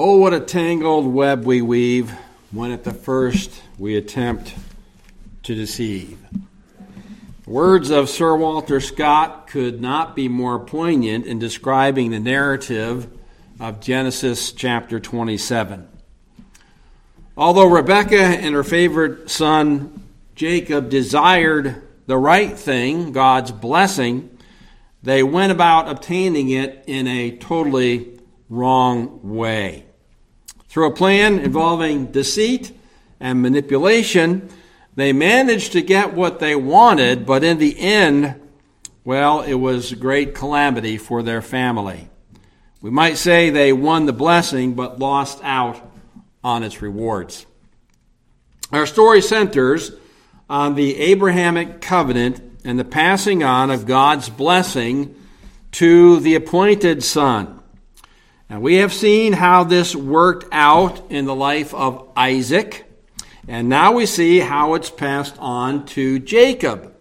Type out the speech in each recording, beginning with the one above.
Oh, what a tangled web we weave when at the first we attempt to deceive. Words of Sir Walter Scott could not be more poignant in describing the narrative of Genesis chapter 27. Although Rebekah and her favorite son Jacob desired the right thing, God's blessing, they went about obtaining it in a totally wrong way. Through a plan involving deceit and manipulation, they managed to get what they wanted, but in the end, well, it was a great calamity for their family. We might say they won the blessing, but lost out on its rewards. Our story centers on the Abrahamic covenant and the passing on of God's blessing to the appointed son. And we have seen how this worked out in the life of Isaac, and now we see how it's passed on to Jacob.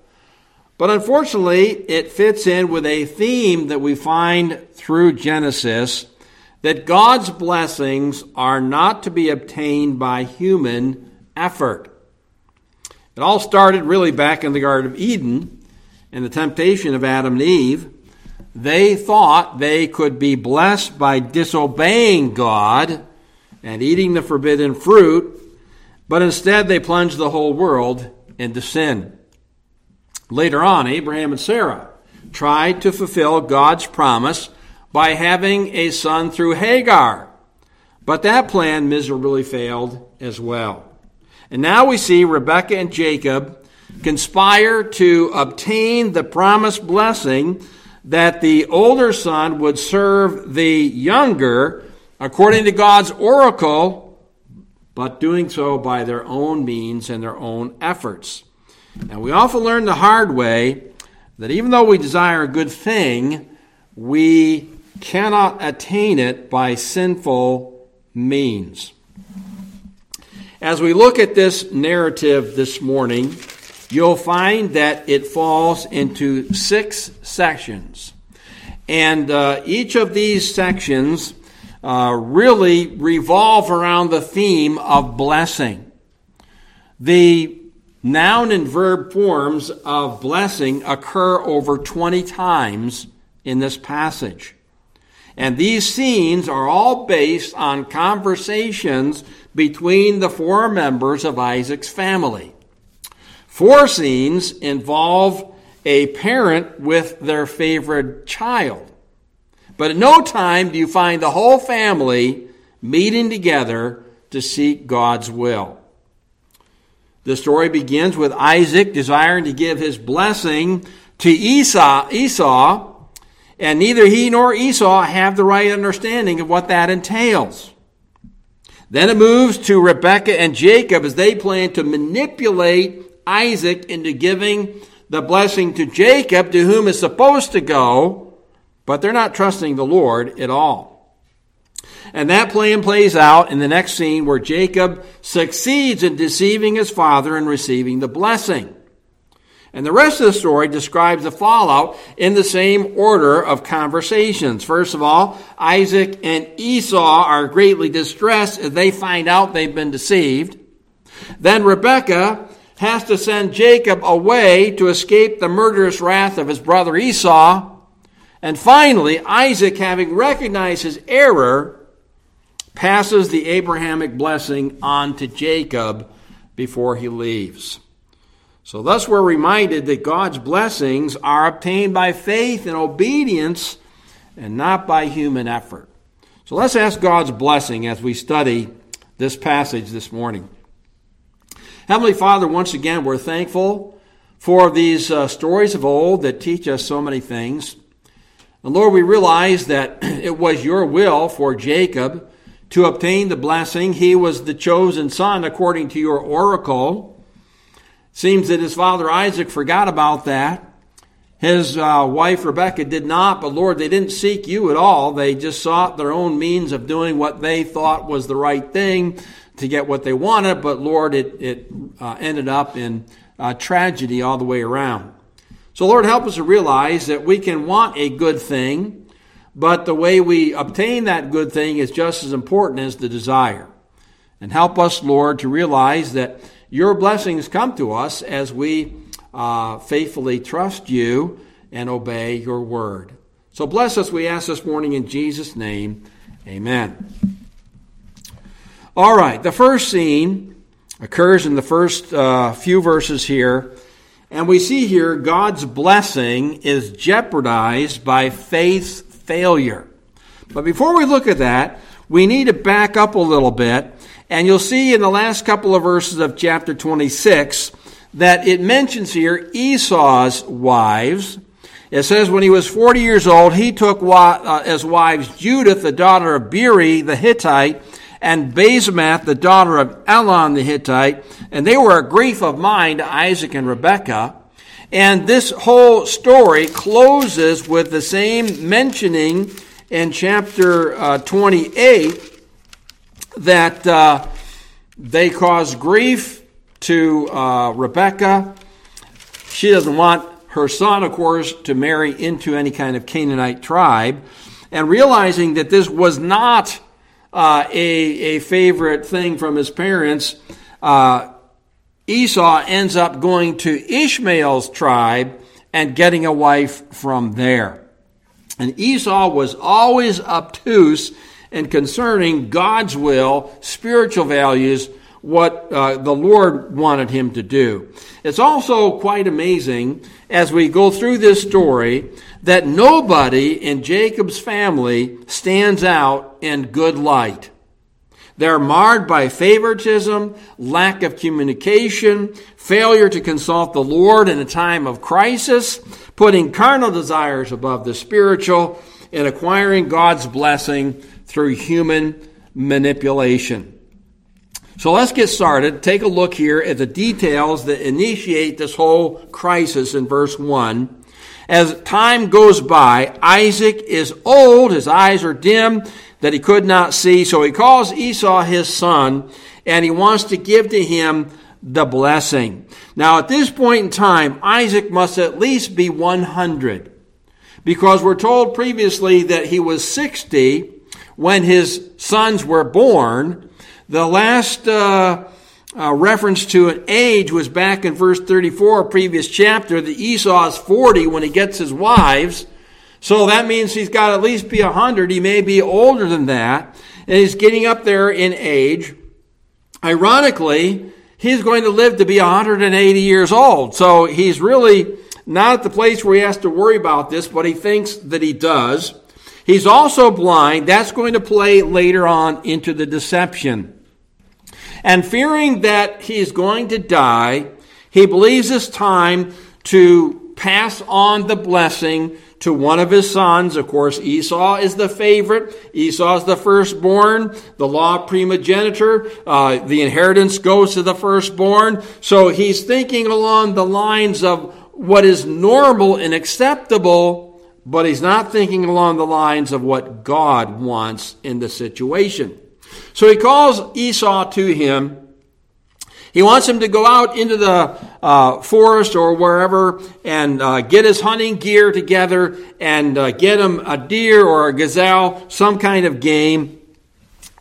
But unfortunately, it fits in with a theme that we find through Genesis that God's blessings are not to be obtained by human effort. It all started really back in the Garden of Eden and the temptation of Adam and Eve. They thought they could be blessed by disobeying God and eating the forbidden fruit, but instead they plunged the whole world into sin. Later on, Abraham and Sarah tried to fulfill God's promise by having a son through Hagar, but that plan miserably failed as well. And now we see Rebekah and Jacob conspire to obtain the promised blessing that the older son would serve the younger according to God's oracle, but doing so by their own means and their own efforts. Now, we often learn the hard way that even though we desire a good thing, we cannot attain it by sinful means. As we look at this narrative this morning, you'll find that it falls into six sections. And uh, each of these sections uh, really revolve around the theme of blessing. The noun and verb forms of blessing occur over 20 times in this passage. And these scenes are all based on conversations between the four members of Isaac's family. Four scenes involve a parent with their favorite child. But at no time do you find the whole family meeting together to seek God's will. The story begins with Isaac desiring to give his blessing to Esau, Esau, and neither he nor Esau have the right understanding of what that entails. Then it moves to Rebekah and Jacob as they plan to manipulate Isaac into giving the blessing to Jacob, to whom it's supposed to go, but they're not trusting the Lord at all. And that plan plays out in the next scene where Jacob succeeds in deceiving his father and receiving the blessing. And the rest of the story describes the fallout in the same order of conversations. First of all, Isaac and Esau are greatly distressed as they find out they've been deceived. Then Rebekah has to send Jacob away to escape the murderous wrath of his brother Esau. And finally, Isaac, having recognized his error, passes the Abrahamic blessing on to Jacob before he leaves. So, thus, we're reminded that God's blessings are obtained by faith and obedience and not by human effort. So, let's ask God's blessing as we study this passage this morning. Heavenly Father, once again, we're thankful for these uh, stories of old that teach us so many things. And Lord, we realize that it was your will for Jacob to obtain the blessing. He was the chosen son according to your oracle. Seems that his father Isaac forgot about that. His uh, wife Rebecca did not, but Lord, they didn't seek you at all. They just sought their own means of doing what they thought was the right thing to get what they wanted, but Lord, it, it uh, ended up in uh, tragedy all the way around. So, Lord, help us to realize that we can want a good thing, but the way we obtain that good thing is just as important as the desire. And help us, Lord, to realize that your blessings come to us as we uh, faithfully trust you and obey your word. So bless us, we ask this morning in Jesus' name. Amen. All right, the first scene occurs in the first uh, few verses here. And we see here God's blessing is jeopardized by faith's failure. But before we look at that, we need to back up a little bit. And you'll see in the last couple of verses of chapter 26 that it mentions here Esau's wives it says, when he was 40 years old, he took uh, as wives Judith, the daughter of Beeri the Hittite, and Basemath, the daughter of Elon the Hittite, and they were a grief of mind to Isaac and Rebekah. And this whole story closes with the same mentioning in chapter uh, 28 that uh, they caused grief to uh, Rebekah. She doesn't want her son, of course, to marry into any kind of Canaanite tribe, and realizing that this was not uh, a, a favorite thing from his parents, uh, Esau ends up going to Ishmael's tribe and getting a wife from there. And Esau was always obtuse and concerning God's will, spiritual values, what uh, the Lord wanted him to do. It's also quite amazing as we go through this story that nobody in Jacob's family stands out in good light. They're marred by favoritism, lack of communication, failure to consult the Lord in a time of crisis, putting carnal desires above the spiritual, and acquiring God's blessing through human manipulation. So let's get started. Take a look here at the details that initiate this whole crisis in verse 1. As time goes by, Isaac is old, his eyes are dim, that he could not see, so he calls Esau his son, and he wants to give to him the blessing. Now, at this point in time, Isaac must at least be 100, because we're told previously that he was 60 when his sons were born, the last uh, uh, reference to an age was back in verse 34, previous chapter, that Esau is 40 when he gets his wives. So that means he's got at least be 100. He may be older than that. And he's getting up there in age. Ironically, he's going to live to be 180 years old. So he's really not at the place where he has to worry about this, but he thinks that he does. He's also blind. That's going to play later on into the deception. And fearing that he is going to die, he believes it's time to pass on the blessing to one of his sons. Of course, Esau is the favorite. Esau is the firstborn. The law of primogeniture, uh, the inheritance goes to the firstborn. So he's thinking along the lines of what is normal and acceptable, but he's not thinking along the lines of what God wants in the situation. So he calls Esau to him. He wants him to go out into the uh, forest or wherever and uh, get his hunting gear together and uh, get him a deer or a gazelle, some kind of game.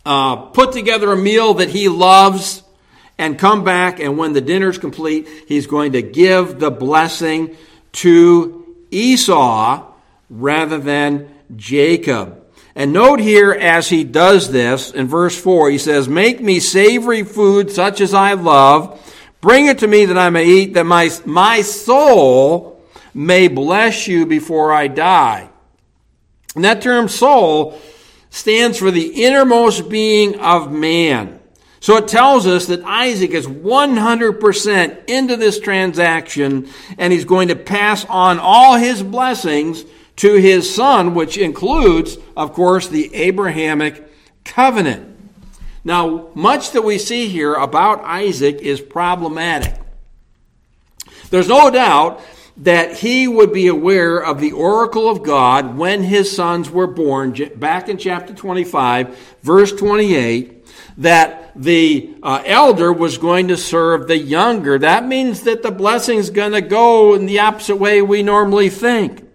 Uh, put together a meal that he loves and come back. And when the dinner's complete, he's going to give the blessing to Esau rather than Jacob. And note here as he does this in verse 4, he says, Make me savory food such as I love. Bring it to me that I may eat, that my, my soul may bless you before I die. And that term soul stands for the innermost being of man. So it tells us that Isaac is 100% into this transaction and he's going to pass on all his blessings to his son, which includes, of course, the Abrahamic covenant. Now, much that we see here about Isaac is problematic. There's no doubt that he would be aware of the oracle of God when his sons were born, back in chapter 25, verse 28, that the uh, elder was going to serve the younger. That means that the blessing's going to go in the opposite way we normally think.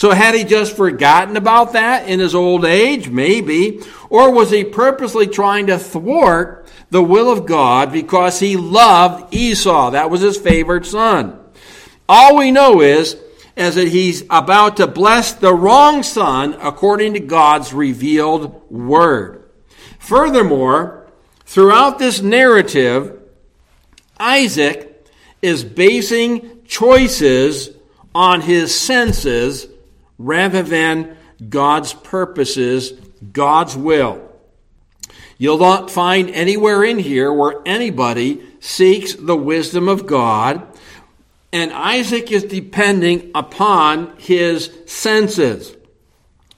So had he just forgotten about that in his old age? Maybe. Or was he purposely trying to thwart the will of God because he loved Esau? That was his favorite son. All we know is, is that he's about to bless the wrong son according to God's revealed word. Furthermore, throughout this narrative, Isaac is basing choices on his senses rather than God's purposes, God's will. You'll not find anywhere in here where anybody seeks the wisdom of God, and Isaac is depending upon his senses.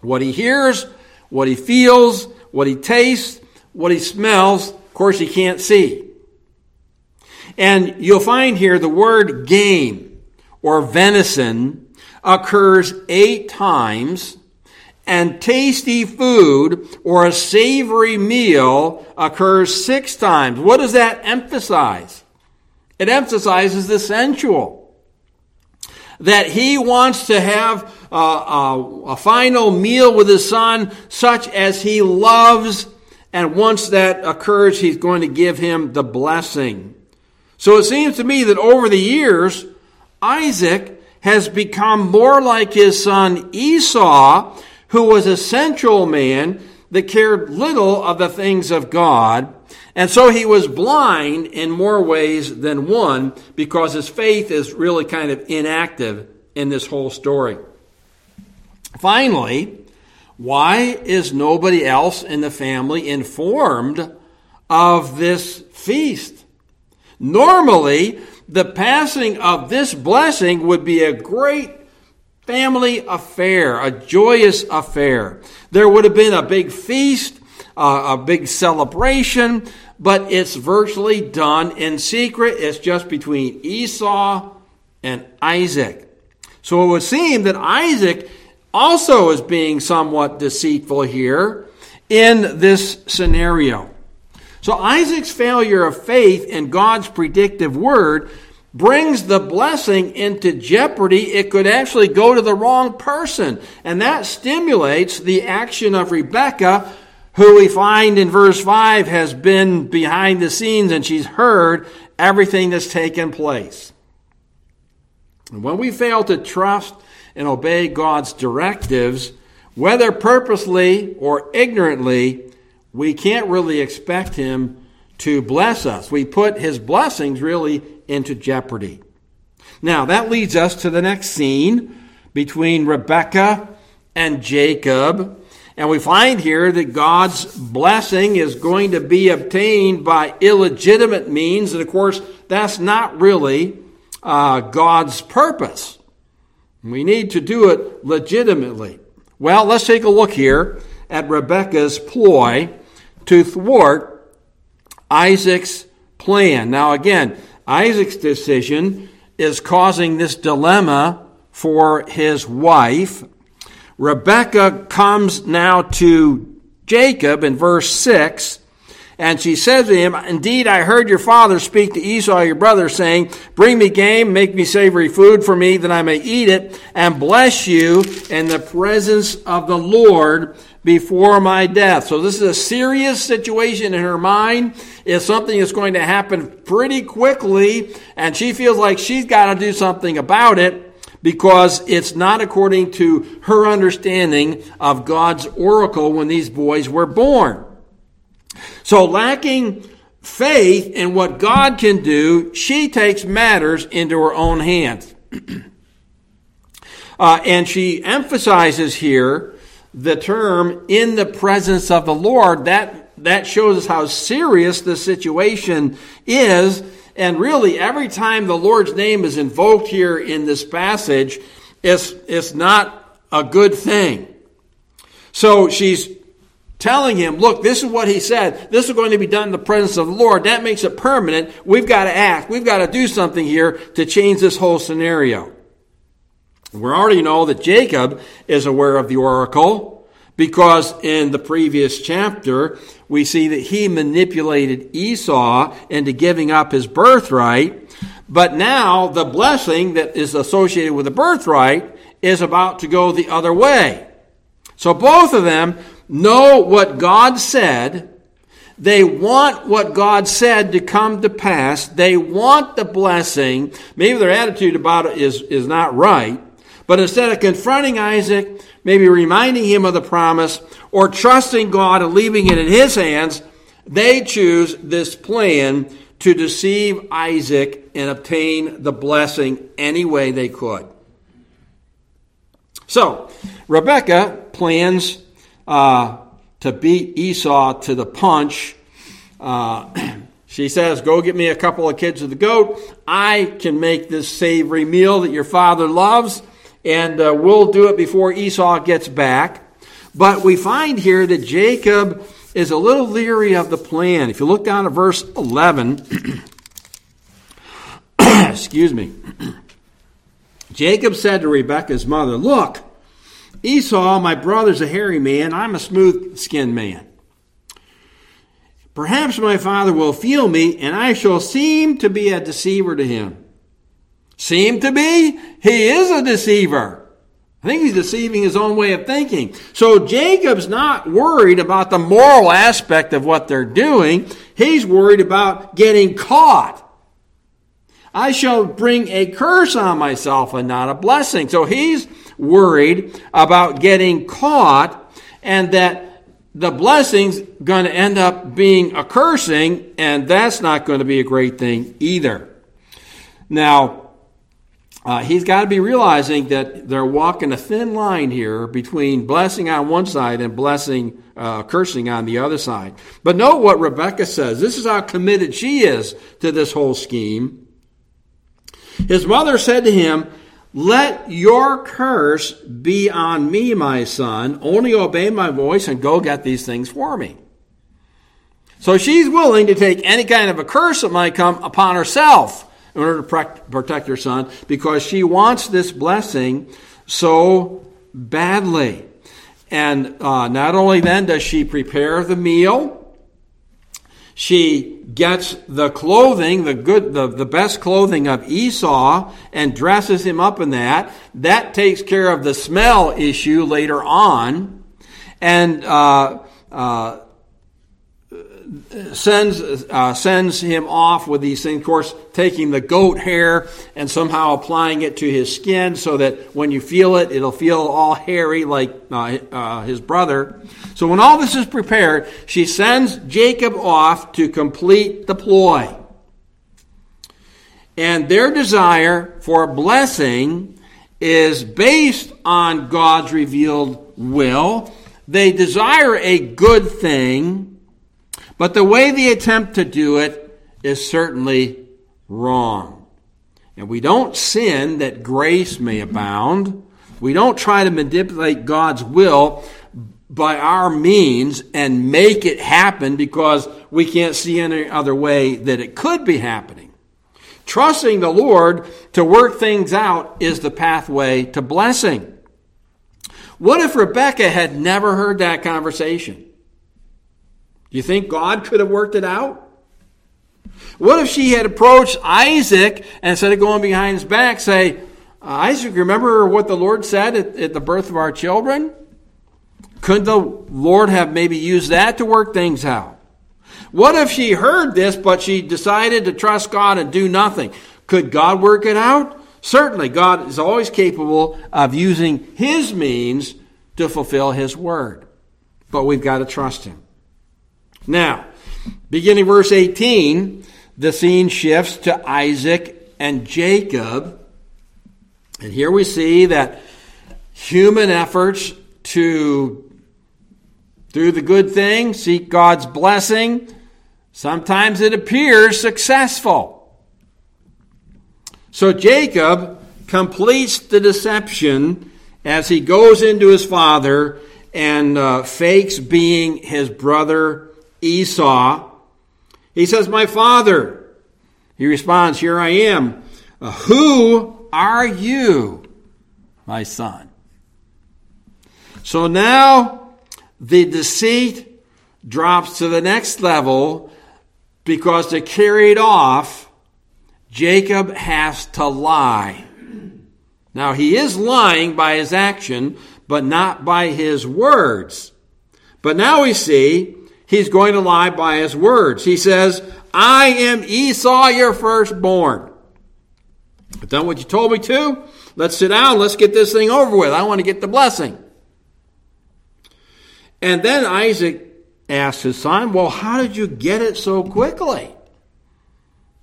What he hears, what he feels, what he tastes, what he smells, of course, he can't see. And you'll find here the word game or venison occurs eight times, and tasty food or a savory meal occurs six times. What does that emphasize? It emphasizes the sensual. That he wants to have a, a, a final meal with his son, such as he loves, and once that occurs, he's going to give him the blessing. So it seems to me that over the years, Isaac has become more like his son Esau, who was a sensual man that cared little of the things of God. And so he was blind in more ways than one because his faith is really kind of inactive in this whole story. Finally, why is nobody else in the family informed of this feast? Normally, the passing of this blessing would be a great family affair, a joyous affair. There would have been a big feast, uh, a big celebration, but it's virtually done in secret. It's just between Esau and Isaac. So it would seem that Isaac also is being somewhat deceitful here in this scenario. So Isaac's failure of faith in God's predictive word brings the blessing into jeopardy. It could actually go to the wrong person. And that stimulates the action of Rebekah, who we find in verse 5 has been behind the scenes and she's heard everything that's taken place. And when we fail to trust and obey God's directives, whether purposely or ignorantly, we can't really expect him to bless us. We put his blessings really into jeopardy. Now, that leads us to the next scene between Rebekah and Jacob. And we find here that God's blessing is going to be obtained by illegitimate means. And of course, that's not really uh, God's purpose. We need to do it legitimately. Well, let's take a look here at Rebekah's ploy to thwart Isaac's plan. Now, again, Isaac's decision is causing this dilemma for his wife. Rebecca comes now to Jacob in verse 6 and she says to him, Indeed, I heard your father speak to Esau, your brother, saying, Bring me game, make me savory food for me, that I may eat it, and bless you in the presence of the Lord before my death. So this is a serious situation in her mind. It's something that's going to happen pretty quickly, and she feels like she's got to do something about it because it's not according to her understanding of God's oracle when these boys were born. So, lacking faith in what God can do, she takes matters into her own hands. uh, and she emphasizes here the term in the presence of the Lord. That, that shows us how serious the situation is. And really, every time the Lord's name is invoked here in this passage, it's, it's not a good thing. So she's telling him, look, this is what he said. This is going to be done in the presence of the Lord. That makes it permanent. We've got to act. We've got to do something here to change this whole scenario. We already know that Jacob is aware of the oracle because in the previous chapter, we see that he manipulated Esau into giving up his birthright. But now the blessing that is associated with the birthright is about to go the other way. So both of them know what God said. They want what God said to come to pass. They want the blessing. Maybe their attitude about it is, is not right. But instead of confronting Isaac, maybe reminding him of the promise, or trusting God and leaving it in his hands, they choose this plan to deceive Isaac and obtain the blessing any way they could. So, Rebecca plans uh, to beat Esau to the punch. Uh, she says, Go get me a couple of kids of the goat. I can make this savory meal that your father loves, and uh, we'll do it before Esau gets back. But we find here that Jacob is a little leery of the plan. If you look down at verse 11, excuse me, Jacob said to Rebekah's mother, Look, Esau, my brother's a hairy man, I'm a smooth skinned man. Perhaps my father will feel me, and I shall seem to be a deceiver to him. Seem to be? He is a deceiver. I think he's deceiving his own way of thinking. So Jacob's not worried about the moral aspect of what they're doing. He's worried about getting caught. I shall bring a curse on myself and not a blessing. So he's worried about getting caught and that the blessing's going to end up being a cursing, and that's not going to be a great thing either. Now, uh, he's got to be realizing that they're walking a thin line here between blessing on one side and blessing, uh, cursing on the other side. But note what Rebecca says. This is how committed she is to this whole scheme. His mother said to him, Let your curse be on me, my son. Only obey my voice and go get these things for me. So she's willing to take any kind of a curse that might come upon herself in order to protect her son because she wants this blessing so badly. And uh, not only then does she prepare the meal, she gets the clothing, the good, the, the best clothing of Esau, and dresses him up in that. That takes care of the smell issue later on. And uh, uh, sends uh, sends him off with these things. Of course, taking the goat hair and somehow applying it to his skin, so that when you feel it, it'll feel all hairy like uh, uh, his brother. So when all this is prepared, she sends Jacob off to complete the ploy. And their desire for blessing is based on God's revealed will. They desire a good thing but the way they attempt to do it is certainly wrong. And we don't sin that grace may abound. We don't try to manipulate God's will by our means and make it happen because we can't see any other way that it could be happening. Trusting the Lord to work things out is the pathway to blessing. What if Rebecca had never heard that conversation? Do you think God could have worked it out? What if she had approached Isaac and instead of going behind his back, say, uh, Isaac, remember what the Lord said at, at the birth of our children? Couldn't the Lord have maybe used that to work things out? What if she heard this, but she decided to trust God and do nothing? Could God work it out? Certainly, God is always capable of using His means to fulfill His word. But we've got to trust Him. Now, beginning verse 18, the scene shifts to Isaac and Jacob. And here we see that human efforts to do the good thing, seek God's blessing, sometimes it appears successful. So Jacob completes the deception as he goes into his father and uh, fakes being his brother Esau. He says, My father. He responds, Here I am. Uh, who are you, my son? So now the deceit drops to the next level because to carry it off, Jacob has to lie. Now, he is lying by his action, but not by his words. But now we see he's going to lie by his words. He says, I am Esau, your firstborn. I've done what you told me to. Let's sit down. Let's get this thing over with. I want to get the blessing. And then Isaac asked his son, Well, how did you get it so quickly?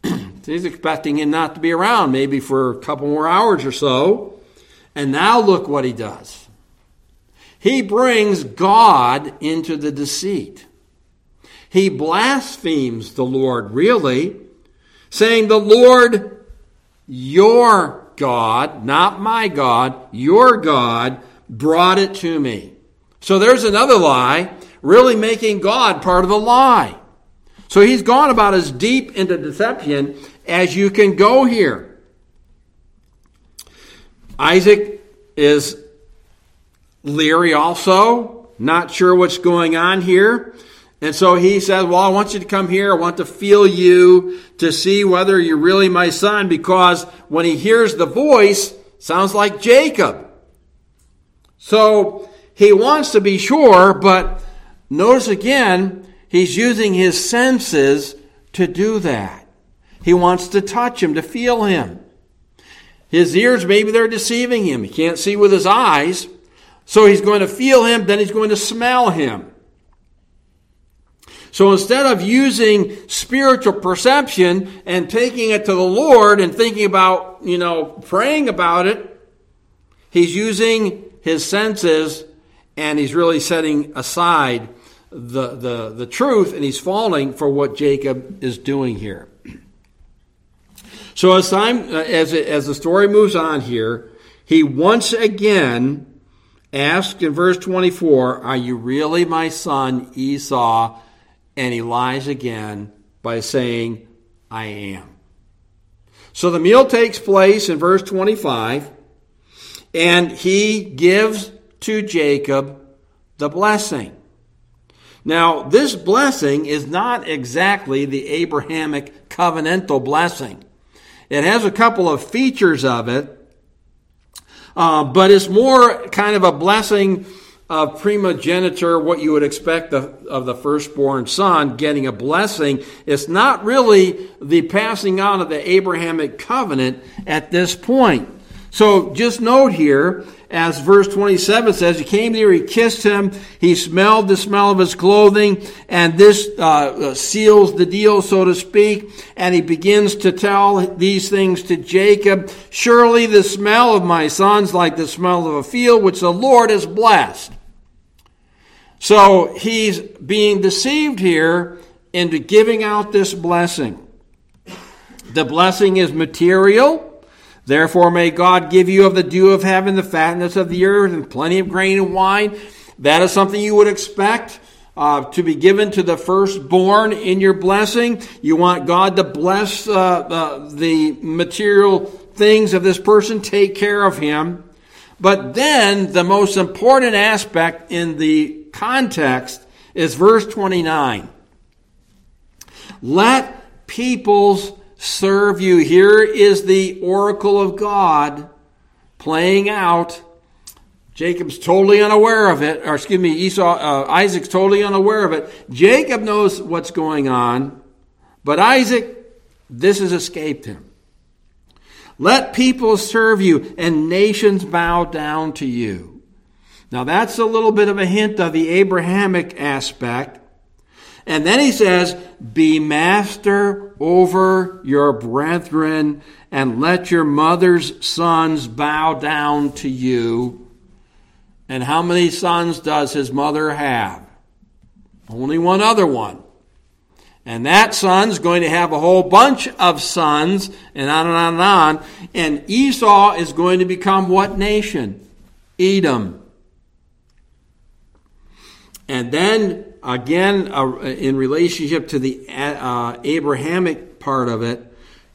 He's expecting him not to be around, maybe for a couple more hours or so. And now look what he does. He brings God into the deceit. He blasphemes the Lord, really, saying, The Lord, your God, not my God, your God, brought it to me. So there's another lie, really making God part of the lie. So he's gone about as deep into deception as you can go here. Isaac is leery also, not sure what's going on here. And so he says, Well, I want you to come here. I want to feel you to see whether you're really my son, because when he hears the voice, sounds like Jacob. So he wants to be sure, but notice again, he's using his senses to do that. He wants to touch him, to feel him. His ears, maybe they're deceiving him. He can't see with his eyes. So he's going to feel him, then he's going to smell him. So instead of using spiritual perception and taking it to the Lord and thinking about, you know, praying about it, he's using his senses and he's really setting aside the, the, the truth and he's falling for what Jacob is doing here. So as time as as the story moves on here, he once again asks in verse 24, "Are you really my son Esau?" And he lies again by saying, "I am." So the meal takes place in verse 25, and he gives to Jacob the blessing. Now, this blessing is not exactly the Abrahamic covenantal blessing. It has a couple of features of it, uh, but it's more kind of a blessing of primogeniture, what you would expect of, of the firstborn son getting a blessing. It's not really the passing on of the Abrahamic covenant at this point. So just note here as verse 27 says, he came near, he kissed him, he smelled the smell of his clothing, and this uh, uh, seals the deal, so to speak. And he begins to tell these things to Jacob. Surely the smell of my sons like the smell of a field which the Lord has blessed. So he's being deceived here into giving out this blessing. The blessing is material. Therefore, may God give you of the dew of heaven, the fatness of the earth, and plenty of grain and wine. That is something you would expect uh, to be given to the firstborn in your blessing. You want God to bless uh, the material things of this person, take care of him. But then, the most important aspect in the context is verse 29. Let peoples serve you. Here is the oracle of God playing out. Jacob's totally unaware of it, or excuse me, Esau, uh, Isaac's totally unaware of it. Jacob knows what's going on, but Isaac, this has escaped him. Let people serve you and nations bow down to you. Now that's a little bit of a hint of the Abrahamic aspect. And then he says, Be master over your brethren, and let your mother's sons bow down to you. And how many sons does his mother have? Only one other one. And that son's going to have a whole bunch of sons, and on and on and on. And Esau is going to become what nation? Edom. And then again, uh, in relationship to the uh, Abrahamic part of it,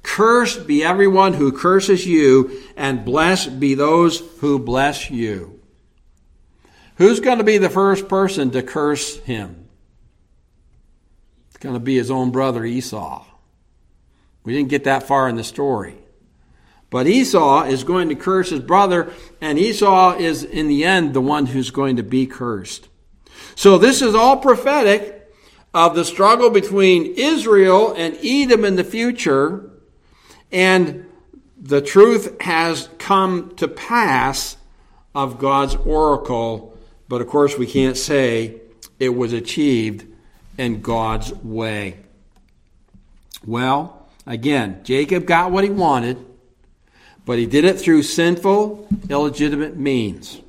cursed be everyone who curses you, and blessed be those who bless you. Who's going to be the first person to curse him? It's going to be his own brother Esau. We didn't get that far in the story. But Esau is going to curse his brother, and Esau is, in the end, the one who's going to be cursed. So this is all prophetic of the struggle between Israel and Edom in the future, and the truth has come to pass of God's oracle, but of course we can't say it was achieved in God's way. Well, again, Jacob got what he wanted, but he did it through sinful, illegitimate means.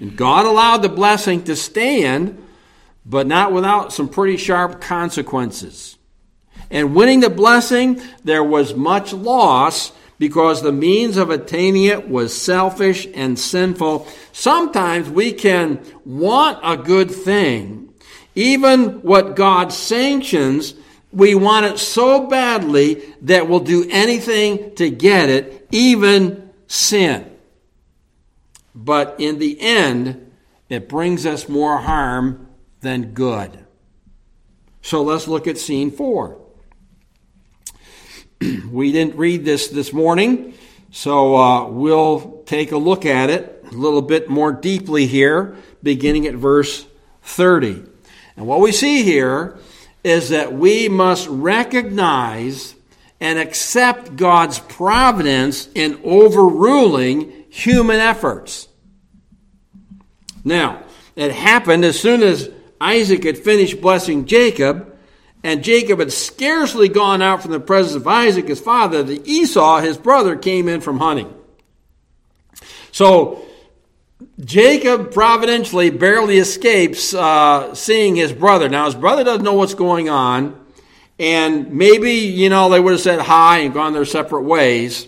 And God allowed the blessing to stand, but not without some pretty sharp consequences. And winning the blessing, there was much loss because the means of attaining it was selfish and sinful. Sometimes we can want a good thing, even what God sanctions, we want it so badly that we'll do anything to get it, even sin. But in the end, it brings us more harm than good. So let's look at scene four. we didn't read this this morning, so uh, we'll take a look at it a little bit more deeply here, beginning at verse 30. And what we see here is that we must recognize and accept God's providence in overruling human efforts. Now, it happened as soon as Isaac had finished blessing Jacob, and Jacob had scarcely gone out from the presence of Isaac, his father, that Esau, his brother, came in from hunting. So Jacob providentially barely escapes uh, seeing his brother. Now, his brother doesn't know what's going on, and maybe, you know, they would have said hi and gone their separate ways.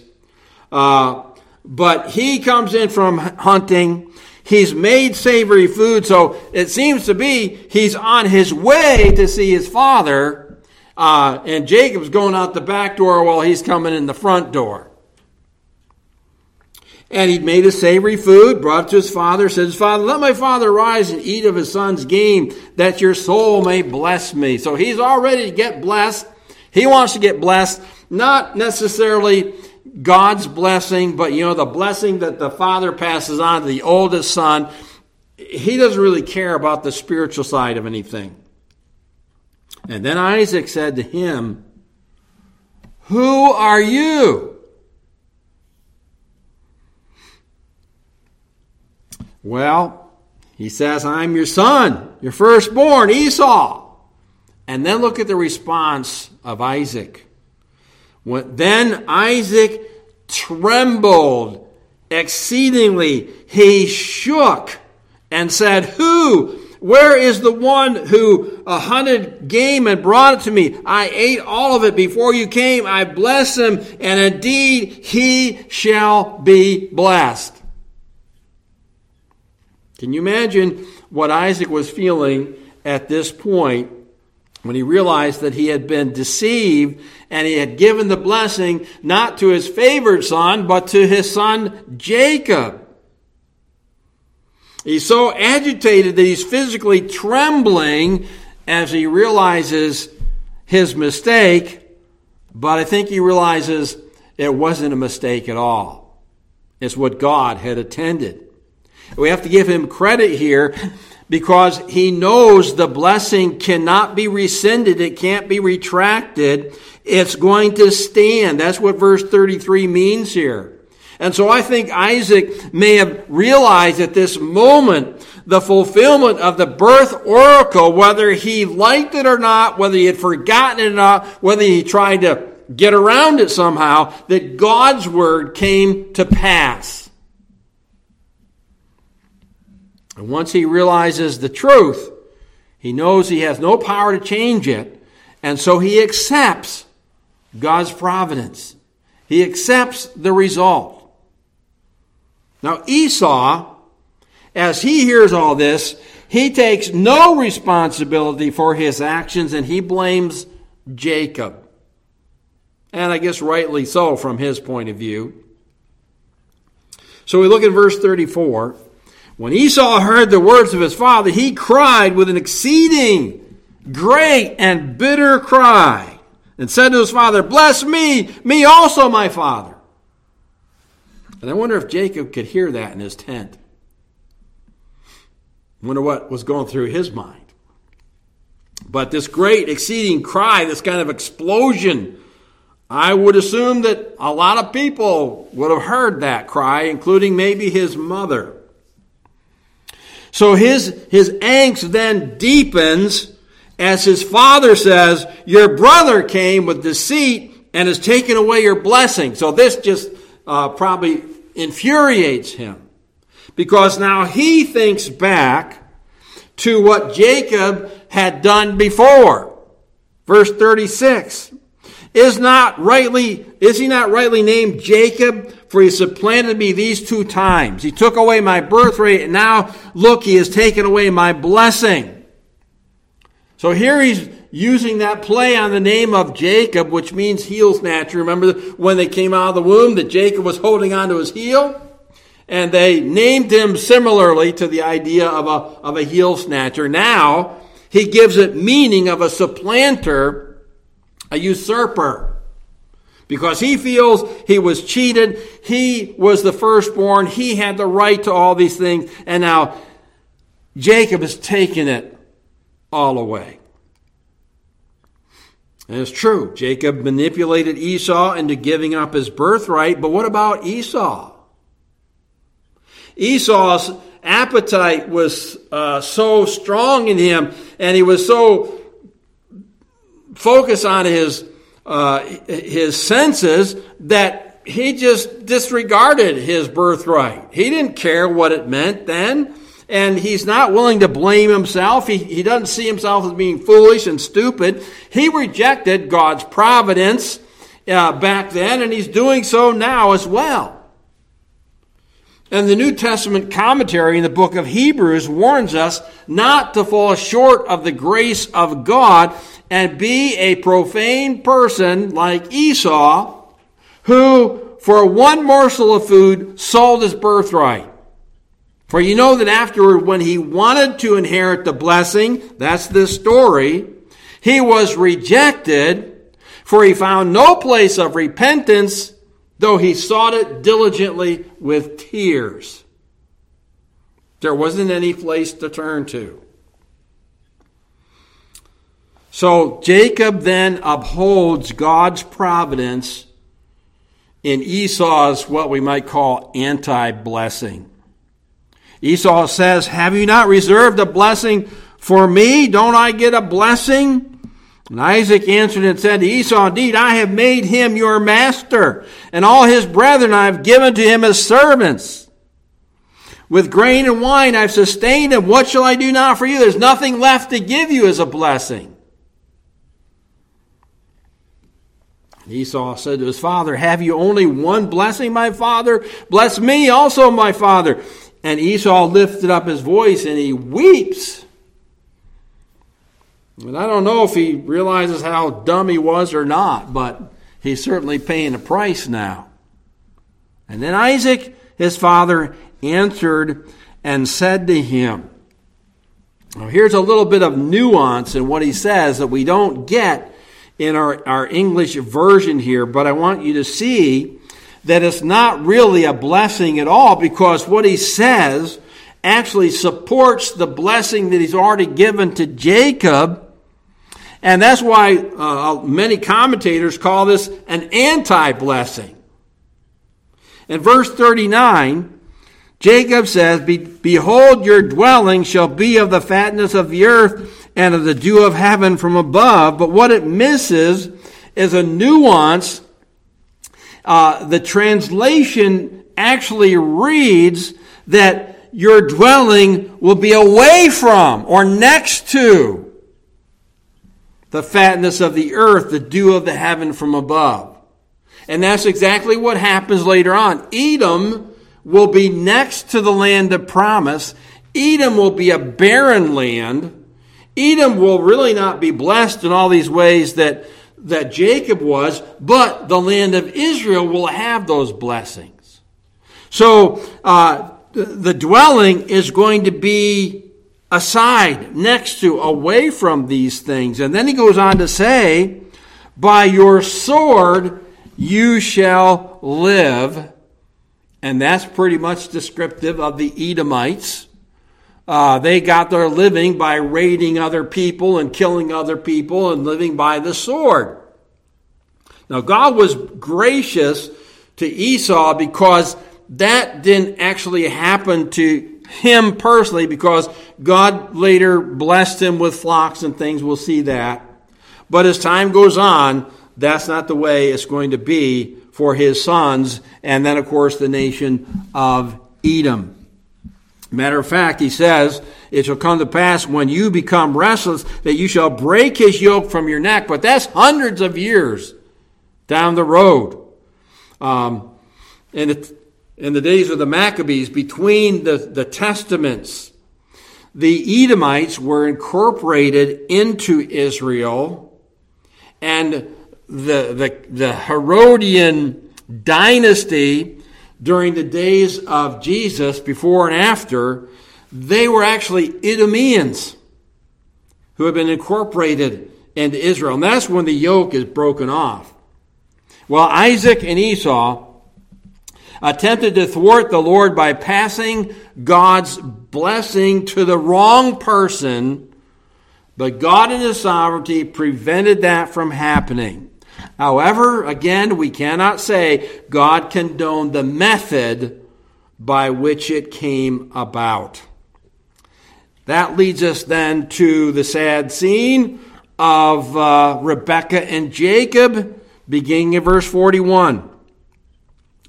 Uh, but he comes in from hunting. He's made savory food, so it seems to be he's on his way to see his father, uh, and Jacob's going out the back door while he's coming in the front door. And he'd made a savory food, brought it to his father, said, his father, let my father rise and eat of his son's game, that your soul may bless me. So he's already to get blessed. He wants to get blessed, not necessarily God's blessing, but you know, the blessing that the father passes on to the oldest son. He doesn't really care about the spiritual side of anything. And then Isaac said to him, Who are you? Well, he says, I'm your son, your firstborn, Esau. And then look at the response of Isaac. When, then Isaac trembled exceedingly. He shook and said, Who? Where is the one who hunted game and brought it to me? I ate all of it before you came. I bless him, and indeed he shall be blessed. Can you imagine what Isaac was feeling at this point when he realized that he had been deceived and he had given the blessing not to his favored son, but to his son Jacob? He's so agitated that he's physically trembling as he realizes his mistake, but I think he realizes it wasn't a mistake at all. It's what God had intended. We have to give him credit here because he knows the blessing cannot be rescinded, it can't be retracted. It's going to stand. That's what verse 33 means here. And so I think Isaac may have realized at this moment the fulfillment of the birth oracle, whether he liked it or not, whether he had forgotten it or not, whether he tried to get around it somehow, that God's word came to pass. And once he realizes the truth, he knows he has no power to change it, and so he accepts God's providence. He accepts the result. Now, Esau, as he hears all this, he takes no responsibility for his actions and he blames Jacob. And I guess rightly so from his point of view. So we look at verse 34. When Esau heard the words of his father, he cried with an exceeding great and bitter cry and said to his father, Bless me, me also, my father. And I wonder if Jacob could hear that in his tent. I wonder what was going through his mind. But this great, exceeding cry, this kind of explosion, I would assume that a lot of people would have heard that cry, including maybe his mother. So his, his angst then deepens as his father says, Your brother came with deceit and has taken away your blessing. So this just uh, probably infuriates him because now he thinks back to what Jacob had done before. Verse 36. Is not rightly, is he not rightly named Jacob? For he supplanted me these two times. He took away my birthright, and now look, he has taken away my blessing. So here he's using that play on the name of Jacob, which means heel snatcher. Remember when they came out of the womb that Jacob was holding onto his heel? And they named him similarly to the idea of a, of a heel snatcher. Now, he gives it meaning of a supplanter, a usurper. Because he feels he was cheated, he was the firstborn, he had the right to all these things, and now Jacob has taken it all away. And it's true. Jacob manipulated Esau into giving up his birthright, but what about Esau? Esau's appetite was uh, so strong in him, and he was so focused on his uh, his senses that he just disregarded his birthright. He didn't care what it meant then and he's not willing to blame himself. He, he doesn't see himself as being foolish and stupid. He rejected God's providence uh, back then, and he's doing so now as well. And the New Testament commentary in the book of Hebrews warns us not to fall short of the grace of God and be a profane person like Esau, who, for one morsel of food, sold his birthright. For you know that afterward, when he wanted to inherit the blessing, that's this story, he was rejected, for he found no place of repentance, though he sought it diligently with tears. There wasn't any place to turn to. So Jacob then upholds God's providence in Esau's what we might call anti blessing. Esau says, Have you not reserved a blessing for me? Don't I get a blessing? And Isaac answered and said to Esau, Indeed, I have made him your master, and all his brethren I have given to him as servants. With grain and wine I've sustained him. What shall I do now for you? There's nothing left to give you as a blessing. Esau said to his father, Have you only one blessing, my father? Bless me also, my father. And Esau lifted up his voice and he weeps. And I don't know if he realizes how dumb he was or not, but he's certainly paying a price now. And then Isaac, his father, answered and said to him, now here's a little bit of nuance in what he says that we don't get in our, our English version here, but I want you to see that it's not really a blessing at all because what he says actually supports the blessing that he's already given to Jacob. And that's why uh, many commentators call this an anti blessing. In verse 39, Jacob says, Behold, your dwelling shall be of the fatness of the earth and of the dew of heaven from above. But what it misses is a nuance uh, the translation actually reads that your dwelling will be away from or next to the fatness of the earth, the dew of the heaven from above. And that's exactly what happens later on. Edom will be next to the land of promise. Edom will be a barren land. Edom will really not be blessed in all these ways that that Jacob was, but the land of Israel will have those blessings. So uh, the dwelling is going to be aside, next to, away from these things. And then he goes on to say, By your sword you shall live, and that's pretty much descriptive of the Edomites. Uh, they got their living by raiding other people and killing other people and living by the sword. Now, God was gracious to Esau because that didn't actually happen to him personally because God later blessed him with flocks and things. We'll see that. But as time goes on, that's not the way it's going to be for his sons, and then, of course, the nation of Edom. Matter of fact, he says, It shall come to pass when you become restless that you shall break his yoke from your neck. But that's hundreds of years down the road. Um, and it, in the days of the Maccabees, between the, the testaments, the Edomites were incorporated into Israel, and the, the, the Herodian dynasty during the days of Jesus, before and after, they were actually Idumeans who had been incorporated into Israel. And that's when the yoke is broken off. Well, Isaac and Esau attempted to thwart the Lord by passing God's blessing to the wrong person, but God in His sovereignty prevented that from happening. However, again, we cannot say God condoned the method by which it came about. That leads us then to the sad scene of uh, Rebekah and Jacob, beginning in verse 41.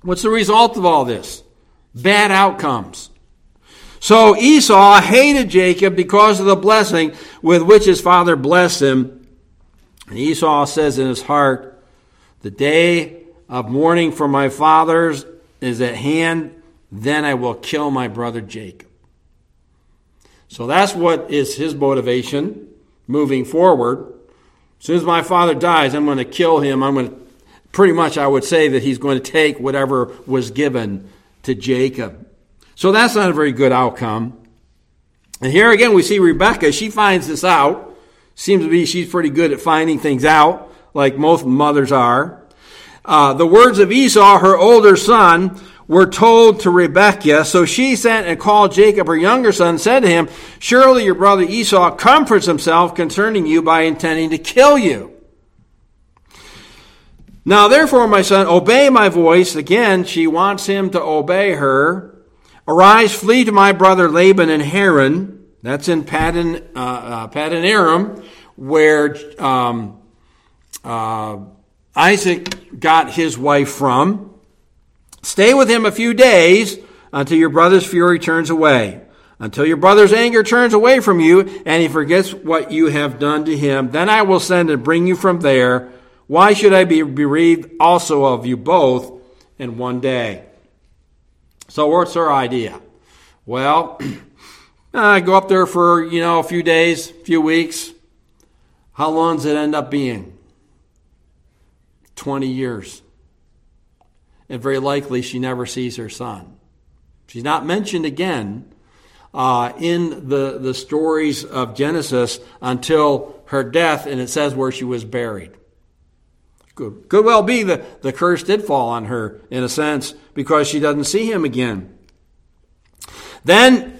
What's the result of all this? Bad outcomes. So Esau hated Jacob because of the blessing with which his father blessed him. And Esau says in his heart, The day of mourning for my fathers is at hand, then I will kill my brother Jacob. So that's what is his motivation moving forward. As soon as my father dies, I'm going to kill him. I'm going to pretty much I would say that he's going to take whatever was given to Jacob. So that's not a very good outcome. And here again, we see Rebecca. She finds this out. Seems to be she's pretty good at finding things out, like most mothers are. Uh, the words of Esau, her older son, were told to Rebekah. So she sent and called Jacob, her younger son, and said to him, Surely your brother Esau comforts himself concerning you by intending to kill you. Now, therefore, my son, obey my voice. Again, she wants him to obey her. Arise, flee to my brother Laban in Haran. That's in Paddan, uh, uh, Paddan Aram, where um, uh, Isaac got his wife from. Stay with him a few days until your brother's fury turns away. Until your brother's anger turns away from you and he forgets what you have done to him. Then I will send and bring you from there why should I be bereaved also of you both in one day? So, what's her idea? Well, I go up there for, you know, a few days, a few weeks. How long does it end up being? 20 years. And very likely she never sees her son. She's not mentioned again uh, in the, the stories of Genesis until her death, and it says where she was buried. Could, could well be that the curse did fall on her, in a sense, because she doesn't see him again. Then,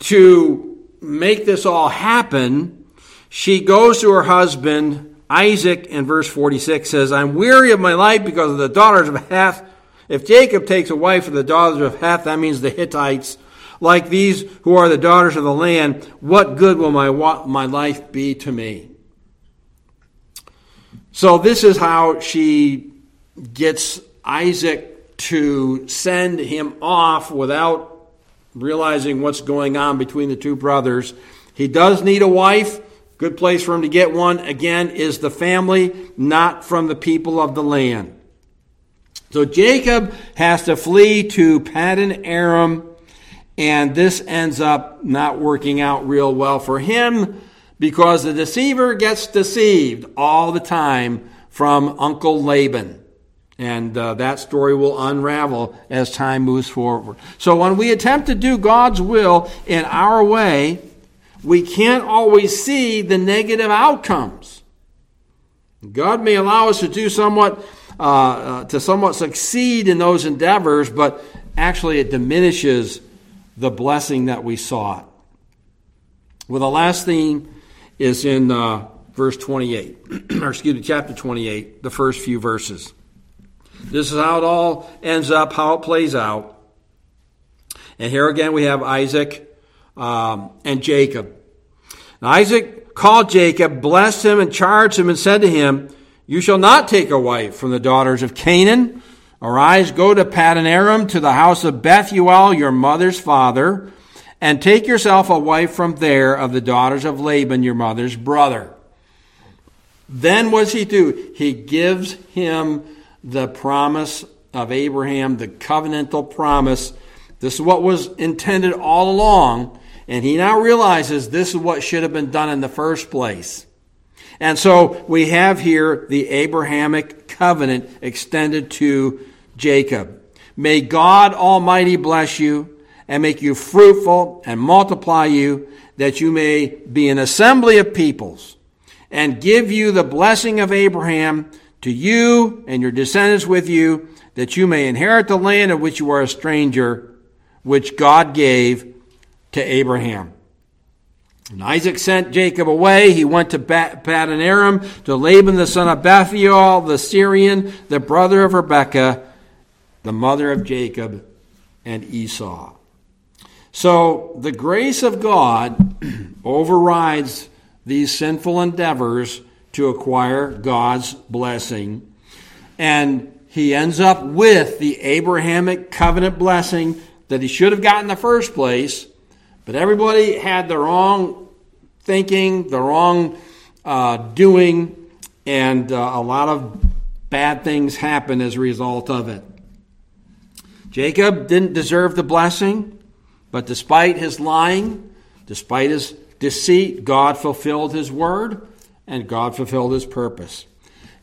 to make this all happen, she goes to her husband, Isaac, in verse 46 says, I'm weary of my life because of the daughters of Heth. If Jacob takes a wife of the daughters of Heth, that means the Hittites, like these who are the daughters of the land, what good will my, my life be to me? So this is how she gets Isaac to send him off without realizing what's going on between the two brothers. He does need a wife. Good place for him to get one, again, is the family, not from the people of the land. So Jacob has to flee to Paddan Aram, and this ends up not working out real well for him because the deceiver gets deceived all the time from Uncle Laban. And uh, that story will unravel as time moves forward. So when we attempt to do God's will in our way, we can't always see the negative outcomes. God may allow us to do somewhat, uh, uh, to somewhat succeed in those endeavors, but actually it diminishes the blessing that we sought. Well, the last thing is in uh, verse 28, or excuse me, chapter 28, the first few verses. This is how it all ends up, how it plays out. And here again we have Isaac um, and Jacob. Now, Isaac called Jacob, blessed him, and charged him, and said to him, You shall not take a wife from the daughters of Canaan. Arise, go to Paddan Aram, to the house of Bethuel, your mother's father, and take yourself a wife from there of the daughters of Laban, your mother's brother. Then what does he do? He gives him the promise of Abraham, the covenantal promise. This is what was intended all along. And he now realizes this is what should have been done in the first place. And so we have here the Abrahamic covenant extended to Jacob. May God Almighty bless you and make you fruitful and multiply you that you may be an assembly of peoples and give you the blessing of Abraham to you and your descendants with you that you may inherit the land of which you are a stranger, which God gave to Abraham. And Isaac sent Jacob away. He went to Paddan Aram to Laban the son of Bethuel, the Syrian, the brother of Rebekah, the mother of Jacob and Esau. So the grace of God overrides these sinful endeavors to acquire God's blessing. And he ends up with the Abrahamic covenant blessing that he should have gotten in the first place. But everybody had the wrong thinking, the wrong uh, doing, and uh, a lot of bad things happen as a result of it. Jacob didn't deserve the blessing, but despite his lying, despite his deceit, God fulfilled his word and God fulfilled his purpose.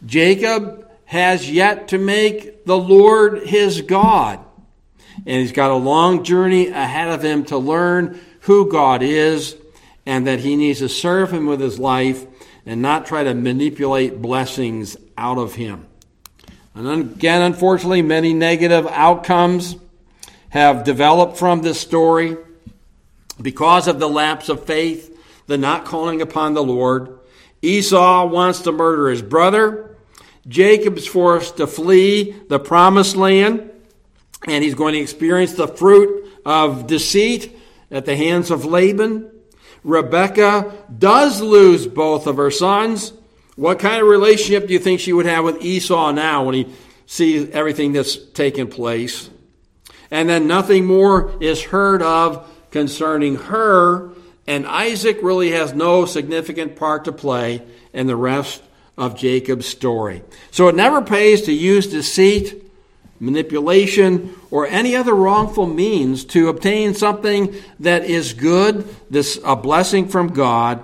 Jacob has yet to make the Lord his God. And he's got a long journey ahead of him to learn who God is and that he needs to serve him with his life and not try to manipulate blessings out of him. And again, unfortunately, many negative outcomes have developed from this story because of the lapse of faith, the not calling upon the Lord. Esau wants to murder his brother. Jacob's forced to flee the promised land, and he's going to experience the fruit of deceit at the hands of Laban. Rebecca does lose both of her sons. What kind of relationship do you think she would have with Esau now when he sees everything that's taken place? And then nothing more is heard of concerning her, and Isaac really has no significant part to play in the rest of Jacob's story. So it never pays to use deceit, manipulation, or any other wrongful means to obtain something that is good, this a blessing from God.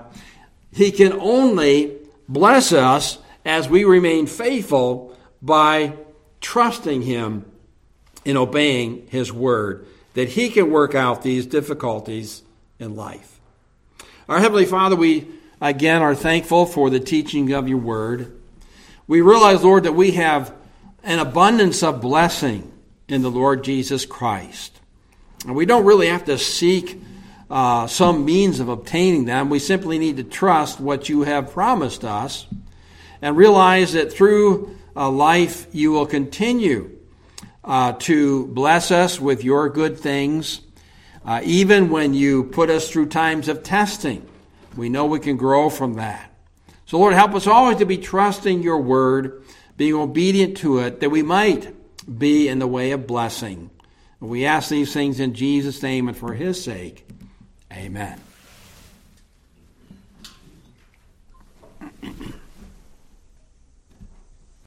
He can only bless us as we remain faithful by trusting Him in obeying His word, that He can work out these difficulties in life. Our Heavenly Father, we again are thankful for the teaching of your word. We realize, Lord, that we have an abundance of blessing in the Lord Jesus Christ. And we don't really have to seek uh, some means of obtaining them. We simply need to trust what you have promised us and realize that through uh, life you will continue uh, to bless us with your good things, uh, even when you put us through times of testing. We know we can grow from that. So, Lord, help us always to be trusting your word, being obedient to it, that we might be in the way of blessing. We ask these things in Jesus' name and for his sake. Amen.